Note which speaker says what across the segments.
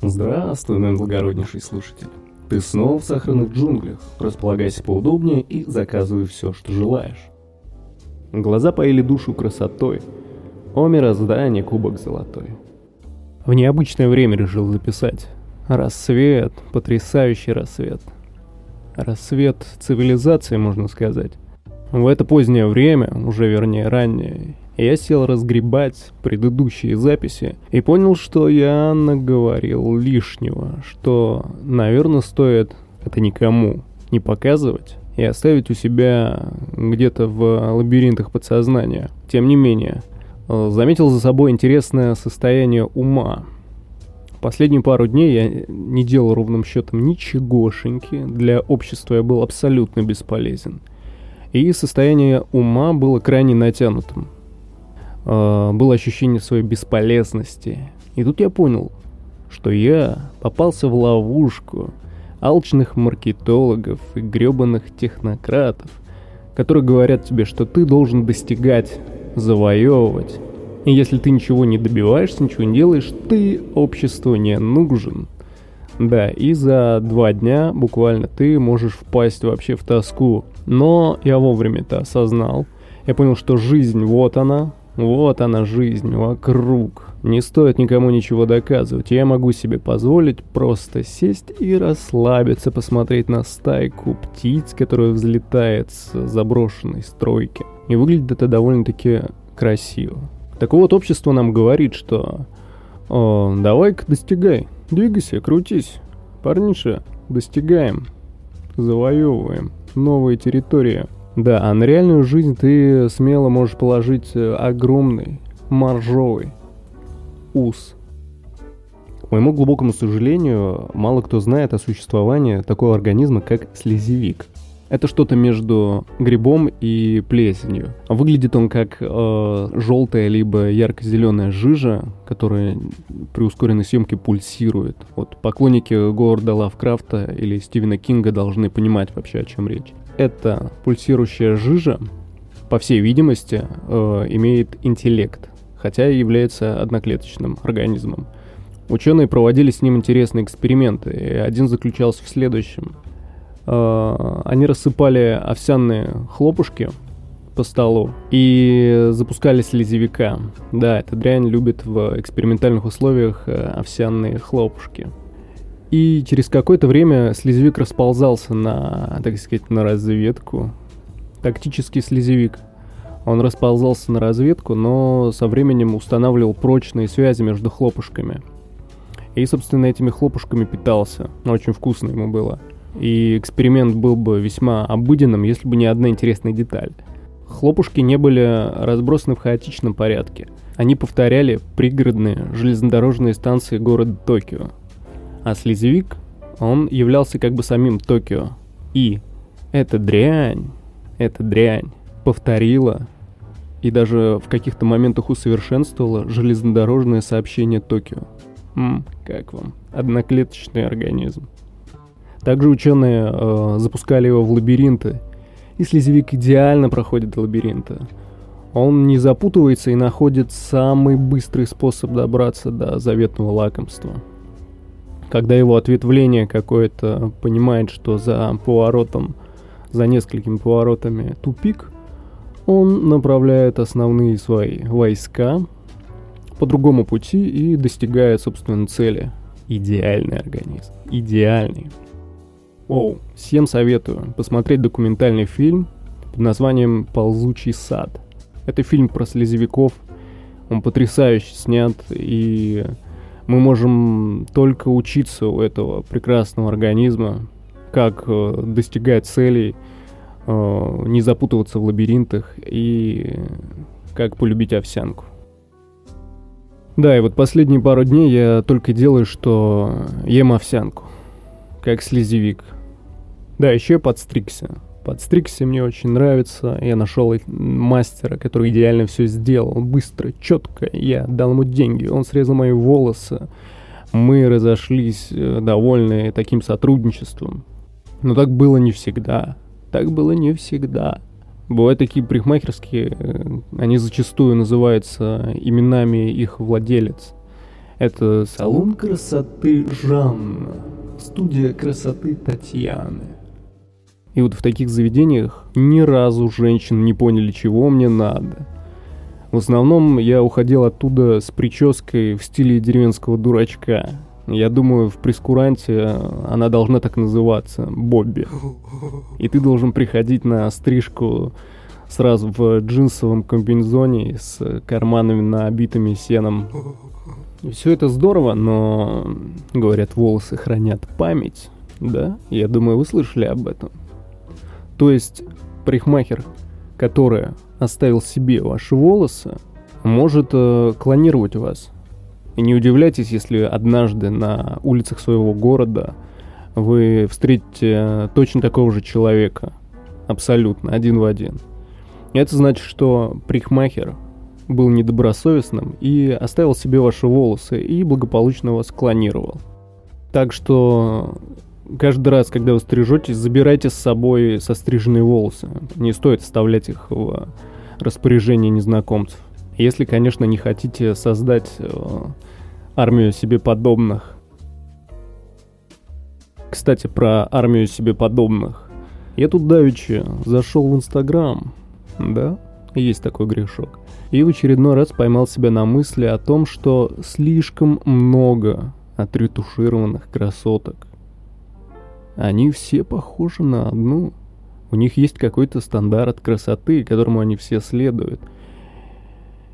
Speaker 1: Здравствуй, мой благороднейший слушатель. Ты снова в сахарных джунглях. Располагайся поудобнее и заказывай все, что желаешь. Глаза поили душу красотой. О мироздание, кубок золотой. В необычное время решил записать. Рассвет, потрясающий рассвет. Рассвет цивилизации, можно сказать. В это позднее время, уже вернее раннее, я сел разгребать предыдущие записи и понял, что я наговорил лишнего, что, наверное, стоит это никому не показывать и оставить у себя где-то в лабиринтах подсознания. Тем не менее, заметил за собой интересное состояние ума. Последние пару дней я не делал ровным счетом ничегошеньки, для общества я был абсолютно бесполезен. И состояние ума было крайне натянутым. Э, было ощущение своей бесполезности. И тут я понял, что я попался в ловушку алчных маркетологов и гребаных технократов, которые говорят тебе, что ты должен достигать, завоевывать. И если ты ничего не добиваешься, ничего не делаешь, ты обществу не нужен. Да, и за два дня буквально ты можешь впасть вообще в тоску. Но я вовремя это осознал. Я понял, что жизнь вот она, вот она жизнь вокруг. Не стоит никому ничего доказывать. Я могу себе позволить просто сесть и расслабиться, посмотреть на стайку птиц, которая взлетает с заброшенной стройки. И выглядит это довольно-таки красиво. Так вот, общество нам говорит, что давай-ка достигай, двигайся, крутись. Парниша, достигаем, завоевываем новые территории. Да, а на реальную жизнь ты смело можешь положить э, огромный, моржовый ус. К моему глубокому сожалению, мало кто знает о существовании такого организма, как слезевик. Это что-то между грибом и плесенью. Выглядит он как э, желтая либо ярко-зеленая жижа, которая при ускоренной съемке пульсирует. Вот поклонники Говарда Лавкрафта или Стивена Кинга должны понимать вообще, о чем речь эта пульсирующая жижа, по всей видимости, э, имеет интеллект, хотя и является одноклеточным организмом. Ученые проводили с ним интересные эксперименты, и один заключался в следующем. Э, они рассыпали овсяные хлопушки по столу и запускали слезевика. Да, эта дрянь любит в экспериментальных условиях э, овсяные хлопушки. И через какое-то время слезевик расползался на, так сказать, на разведку. Тактический слезевик. Он расползался на разведку, но со временем устанавливал прочные связи между хлопушками. И, собственно, этими хлопушками питался. Очень вкусно ему было. И эксперимент был бы весьма обыденным, если бы не одна интересная деталь. Хлопушки не были разбросаны в хаотичном порядке. Они повторяли пригородные железнодорожные станции города Токио. А слезевик, он являлся как бы самим Токио. И эта дрянь, эта дрянь повторила и даже в каких-то моментах усовершенствовала железнодорожное сообщение Токио. М, как вам? Одноклеточный организм. Также ученые э, запускали его в лабиринты, и слезевик идеально проходит лабиринты. Он не запутывается и находит самый быстрый способ добраться до заветного лакомства – когда его ответвление какое-то понимает, что за поворотом, за несколькими поворотами тупик, он направляет основные свои войска по другому пути и достигает, собственно, цели. Идеальный организм. Идеальный. Оу, всем советую посмотреть документальный фильм под названием «Ползучий сад». Это фильм про слезевиков. Он потрясающе снят и мы можем только учиться у этого прекрасного организма, как э, достигать целей, э, не запутываться в лабиринтах и как полюбить овсянку. Да, и вот последние пару дней я только делаю, что ем овсянку, как слезевик. Да, еще я подстригся подстригся, мне очень нравится. Я нашел мастера, который идеально все сделал, быстро, четко. Я дал ему деньги, он срезал мои волосы. Мы разошлись, э, довольны таким сотрудничеством. Но так было не всегда. Так было не всегда. Бывают такие парикмахерские, э, они зачастую называются именами их владелец. Это салон красоты Жанна, студия красоты Татьяны. И вот в таких заведениях ни разу женщины не поняли, чего мне надо. В основном я уходил оттуда с прической в стиле деревенского дурачка. Я думаю, в прескуранте она должна так называться – Бобби. И ты должен приходить на стрижку сразу в джинсовом комбинезоне с карманами набитыми сеном. Все это здорово, но, говорят, волосы хранят память, да? Я думаю, вы слышали об этом. То есть парикмахер, который оставил себе ваши волосы, может э, клонировать вас. И не удивляйтесь, если однажды на улицах своего города вы встретите точно такого же человека. Абсолютно, один в один. Это значит, что парикмахер был недобросовестным и оставил себе ваши волосы и благополучно вас клонировал. Так что каждый раз, когда вы стрижетесь, забирайте с собой состриженные волосы. Не стоит оставлять их в распоряжении незнакомцев. Если, конечно, не хотите создать э, армию себе подобных. Кстати, про армию себе подобных. Я тут давеча зашел в Инстаграм, да, есть такой грешок. И в очередной раз поймал себя на мысли о том, что слишком много отретушированных красоток. Они все похожи на одну. У них есть какой-то стандарт красоты, которому они все следуют.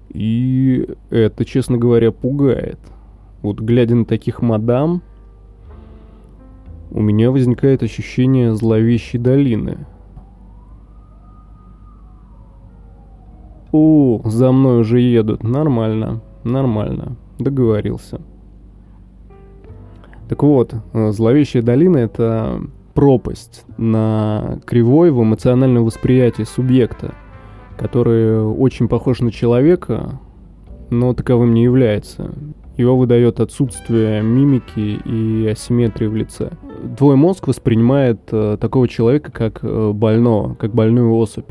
Speaker 1: И это, честно говоря, пугает. Вот глядя на таких мадам, у меня возникает ощущение зловещей долины – О, за мной уже едут. Нормально, нормально. Договорился. Так вот, э, зловещая долина — это пропасть на кривой в эмоциональном восприятии субъекта, который очень похож на человека, но таковым не является. Его выдает отсутствие мимики и асимметрии в лице. Твой мозг воспринимает э, такого человека как э, больного, как больную особь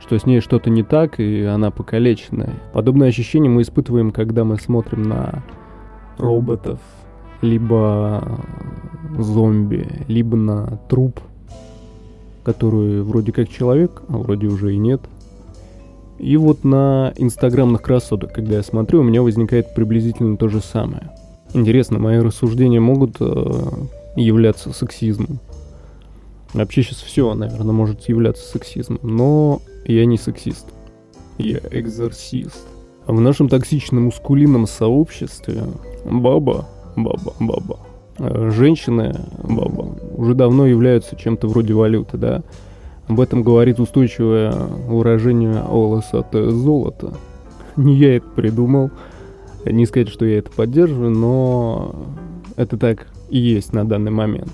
Speaker 1: что с ней что-то не так, и она покалеченная. Подобное ощущение мы испытываем, когда мы смотрим на роботов, либо зомби, либо на труп, который вроде как человек, а вроде уже и нет. И вот на инстаграмных красоток, когда я смотрю, у меня возникает приблизительно то же самое. Интересно, мои рассуждения могут э, являться сексизмом. Вообще сейчас все, наверное, может являться сексизмом, но я не сексист. Я экзорсист. В нашем токсичном мускулинном сообществе баба, баба, баба, женщины, баба, уже давно являются чем-то вроде валюты, да? Об этом говорит устойчивое выражение «волосатое золото». Не я это придумал, не сказать, что я это поддерживаю, но это так и есть на данный момент.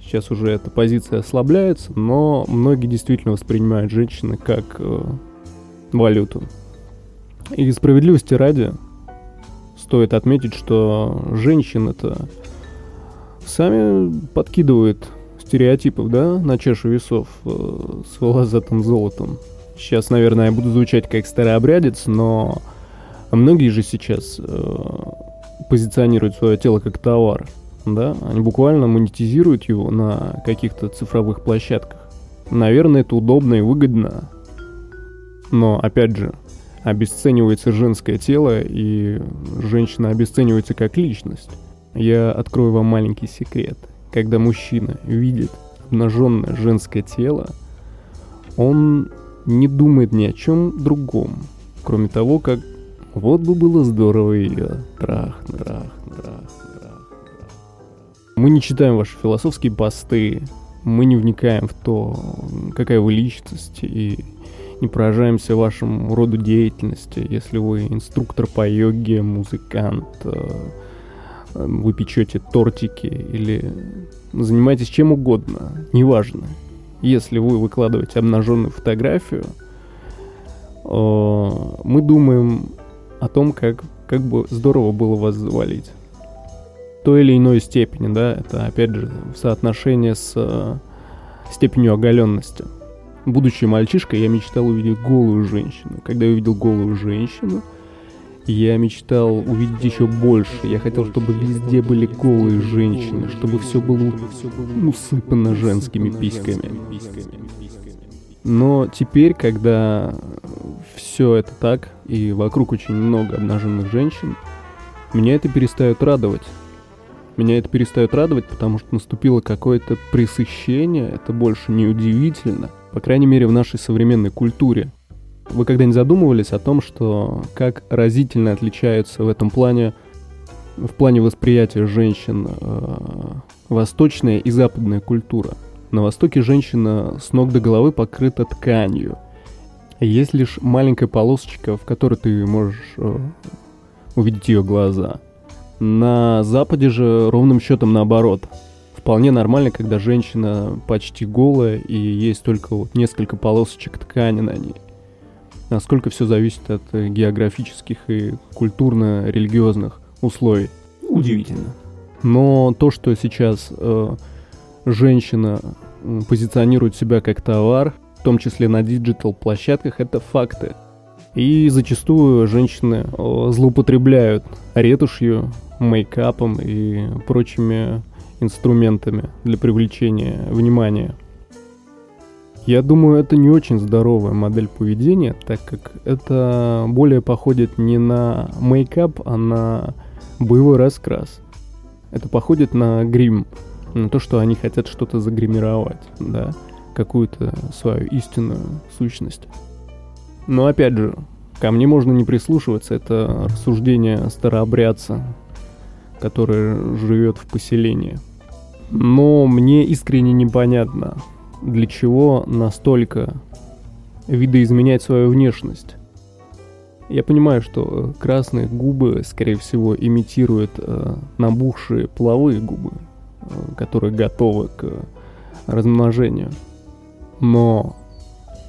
Speaker 1: Сейчас уже эта позиция ослабляется, но многие действительно воспринимают женщины как э, валюту. И справедливости ради стоит отметить, что женщины-то сами подкидывают стереотипов, да, на чашу весов э, с волосатым золотом. Сейчас, наверное, я буду звучать как старообрядец, но многие же сейчас э, позиционируют свое тело как товар – да, они буквально монетизируют его на каких-то цифровых площадках. Наверное, это удобно и выгодно, но, опять же, обесценивается женское тело, и женщина обесценивается как личность. Я открою вам маленький секрет. Когда мужчина видит обнаженное женское тело, он не думает ни о чем другом, кроме того, как вот бы было здорово ее трах, трах, трах. Мы не читаем ваши философские посты, мы не вникаем в то, какая вы личность, и не поражаемся вашему роду деятельности. Если вы инструктор по йоге, музыкант, э, вы печете тортики или занимаетесь чем угодно, неважно. Если вы выкладываете обнаженную фотографию, э, мы думаем о том, как, как бы здорово было вас завалить той или иной степени, да, это опять же в соотношении с э, степенью оголенности. Будучи мальчишкой, я мечтал увидеть голую женщину. Когда я увидел голую женщину, Я мечтал увидеть еще больше. Я хотел, чтобы везде были голые женщины, чтобы все было усыпано женскими письками. Но теперь, когда все это так, и вокруг очень много обнаженных женщин, меня это перестает радовать. Меня это перестает радовать, потому что наступило какое-то пресыщение, это больше не удивительно, по крайней мере в нашей современной культуре. Вы когда-нибудь задумывались о том, что как разительно отличаются в этом плане, в плане восприятия женщин, э, восточная и западная культура? На Востоке женщина с ног до головы покрыта тканью. Есть лишь маленькая полосочка, в которой ты можешь э, увидеть ее глаза. На Западе же ровным счетом наоборот. Вполне нормально, когда женщина почти голая и есть только вот несколько полосочек ткани на ней насколько все зависит от э, географических и культурно-религиозных условий.
Speaker 2: Удивительно.
Speaker 1: Но то, что сейчас э, женщина позиционирует себя как товар, в том числе на диджитал-площадках, это факты. И зачастую женщины э, злоупотребляют ретушью, мейкапом и прочими инструментами для привлечения внимания. Я думаю, это не очень здоровая модель поведения, так как это более походит не на мейкап, а на боевой раскрас. Это походит на грим, на то, что они хотят что-то загримировать, да, какую-то свою истинную сущность. Но опять же, ко мне можно не прислушиваться, это рассуждение старообрядца, который живет в поселении. Но мне искренне непонятно, для чего настолько видоизменять свою внешность. Я понимаю, что красные губы, скорее всего, имитируют э, набухшие половые губы, э, которые готовы к размножению. Но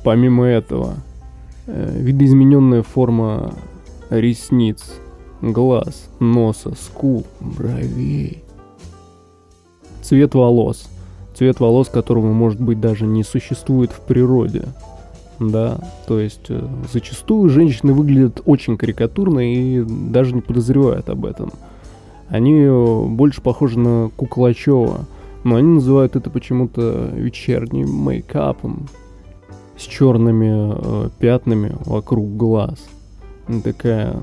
Speaker 1: помимо этого, э, видоизмененная форма ресниц, глаз, носа, скул, бровей, цвет волос – цвет волос которого, может быть, даже не существует в природе. Да, то есть э, зачастую женщины выглядят очень карикатурно и даже не подозревают об этом. Они э, больше похожи на Куклачева, но они называют это почему-то вечерним мейкапом с черными э, пятнами вокруг глаз. Такая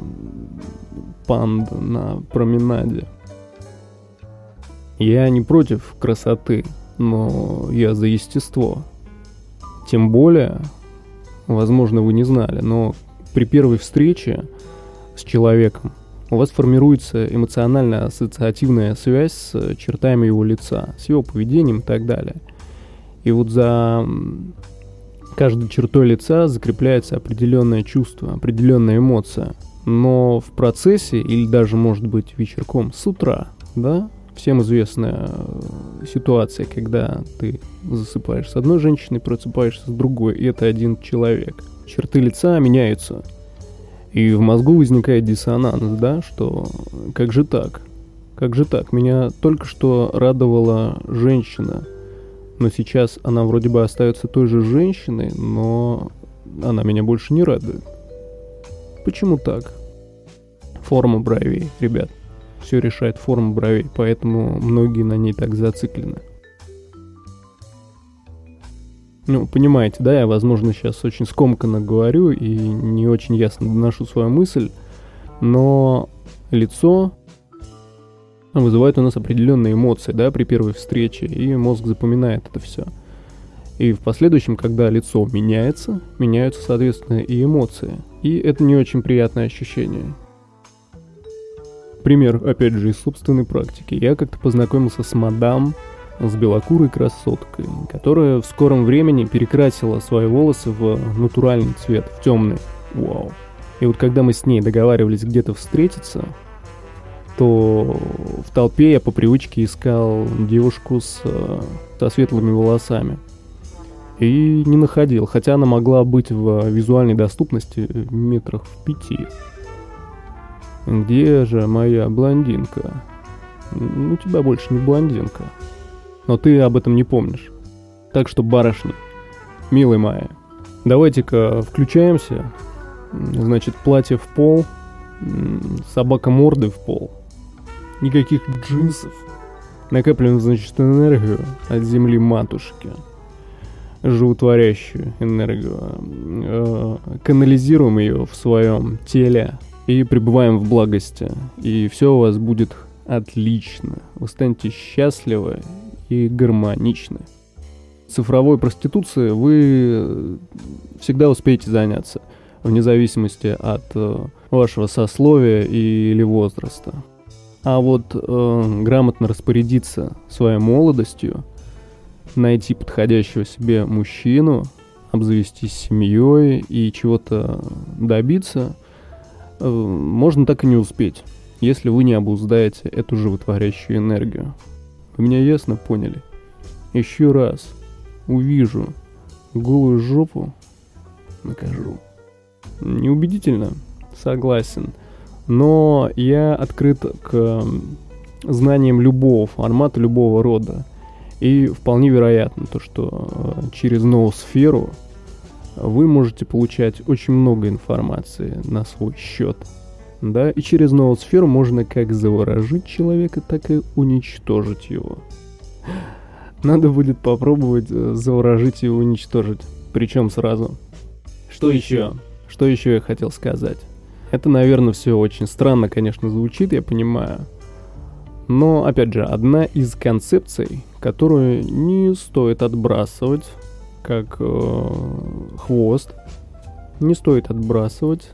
Speaker 1: панда на променаде. Я не против красоты, но я за естество. Тем более, возможно, вы не знали, но при первой встрече с человеком у вас формируется эмоциональная ассоциативная связь с чертами его лица, с его поведением и так далее. И вот за каждой чертой лица закрепляется определенное чувство, определенная эмоция. Но в процессе, или даже, может быть, вечерком с утра, да, всем известная э, ситуация, когда ты засыпаешь с одной женщиной, просыпаешься с другой, и это один человек. Черты лица меняются. И в мозгу возникает диссонанс, да, что как же так? Как же так? Меня только что радовала женщина, но сейчас она вроде бы остается той же женщиной, но она меня больше не радует. Почему так? Форма бровей, ребят все решает форма бровей, поэтому многие на ней так зациклены. Ну, понимаете, да, я, возможно, сейчас очень скомканно говорю и не очень ясно доношу свою мысль, но лицо вызывает у нас определенные эмоции, да, при первой встрече, и мозг запоминает это все. И в последующем, когда лицо меняется, меняются, соответственно, и эмоции. И это не очень приятное ощущение. Пример, опять же, из собственной практики. Я как-то познакомился с мадам, с белокурой красоткой, которая в скором времени перекрасила свои волосы в натуральный цвет, в темный. Вау. И вот когда мы с ней договаривались где-то встретиться, то в толпе я по привычке искал девушку с, со светлыми волосами. И не находил, хотя она могла быть в визуальной доступности метрах в пяти. Где же моя блондинка? Ну, тебя больше не блондинка. Но ты об этом не помнишь. Так что, барышни, милый моя, давайте-ка включаемся. Значит, платье в пол, собака морды в пол. Никаких джинсов. Накапливаем, значит, энергию от земли матушки. Животворящую энергию. Э, канализируем ее в своем теле и пребываем в благости. И все у вас будет отлично. Вы станете счастливы и гармоничны. Цифровой проституцией вы всегда успеете заняться, вне зависимости от э, вашего сословия или возраста. А вот э, грамотно распорядиться своей молодостью, найти подходящего себе мужчину, обзавестись семьей и чего-то добиться, э, можно так и не успеть, если вы не обуздаете эту животворящую энергию. Вы меня ясно поняли? Еще раз увижу голую жопу, накажу. Неубедительно, согласен. Но я открыт к знаниям любого формата, любого рода. И вполне вероятно то, что э, через ноосферу вы можете получать очень много информации на свой счет. Да, и через ноосферу можно как заворожить человека, так и уничтожить его. Надо будет попробовать э, заворожить и уничтожить. Причем сразу. Что еще? Что еще я хотел сказать? Это, наверное, все очень странно, конечно, звучит, я понимаю. Но, опять же, одна из концепций, которую не стоит отбрасывать, как э, хвост, не стоит отбрасывать,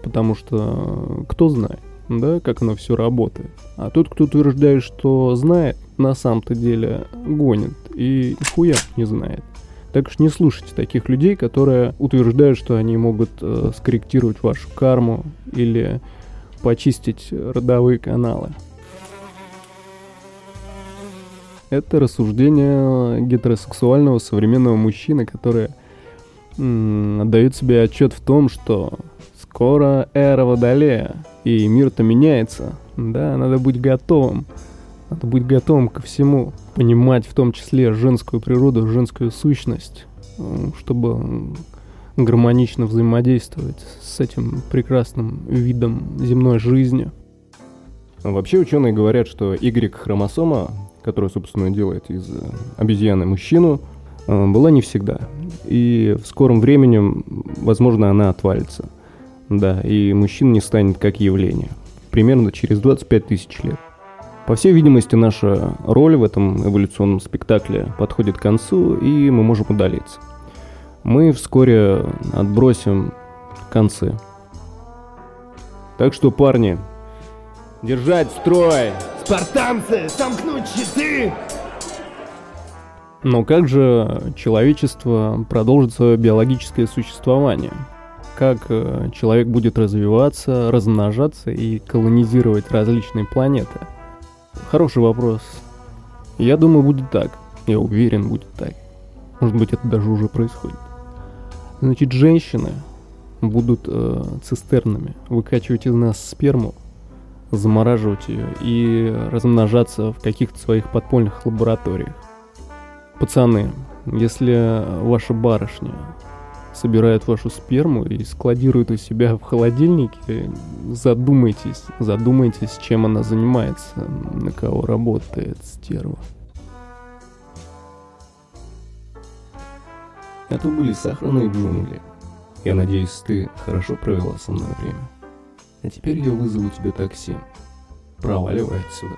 Speaker 1: потому что кто знает, да, как оно все работает. А тот, кто утверждает, что знает, на самом-то деле гонит и нихуя не знает. Так что не слушайте таких людей, которые утверждают, что они могут э, скорректировать вашу карму или почистить родовые каналы. Это рассуждение гетеросексуального современного мужчины, который м- себе отчет в том, что скоро эра Водолея, и мир-то меняется. Да, надо быть готовым. Надо быть готовым ко всему, понимать в том числе женскую природу, женскую сущность, чтобы гармонично взаимодействовать с этим прекрасным видом земной жизни. Вообще ученые говорят, что Y-хромосома, которая, собственно, делает из обезьяны мужчину, э, была не всегда. И в скором времени, возможно, она отвалится. Да, и мужчин не станет как явление. Примерно через 25 тысяч лет. По всей видимости, наша роль в этом эволюционном спектакле подходит к концу, и мы можем удалиться. Мы вскоре отбросим концы. Так что, парни, держать строй!
Speaker 2: Спартанцы, сомкнуть щиты!
Speaker 1: Но как же человечество продолжит свое биологическое существование? Как э, человек будет развиваться, размножаться и колонизировать различные планеты – Хороший вопрос. Я думаю, будет так. Я уверен, будет так. Может быть, это даже уже происходит. Значит, женщины будут э, цистернами выкачивать из нас сперму, замораживать ее и размножаться в каких-то своих подпольных лабораториях. Пацаны, если ваша барышня собирает вашу сперму и складирует у себя в холодильнике, задумайтесь, задумайтесь, чем она занимается, на кого работает стерва.
Speaker 3: Это были сахарные джунгли. Я надеюсь, ты хорошо провела со мной время. А теперь я вызову тебе такси. Проваливай отсюда.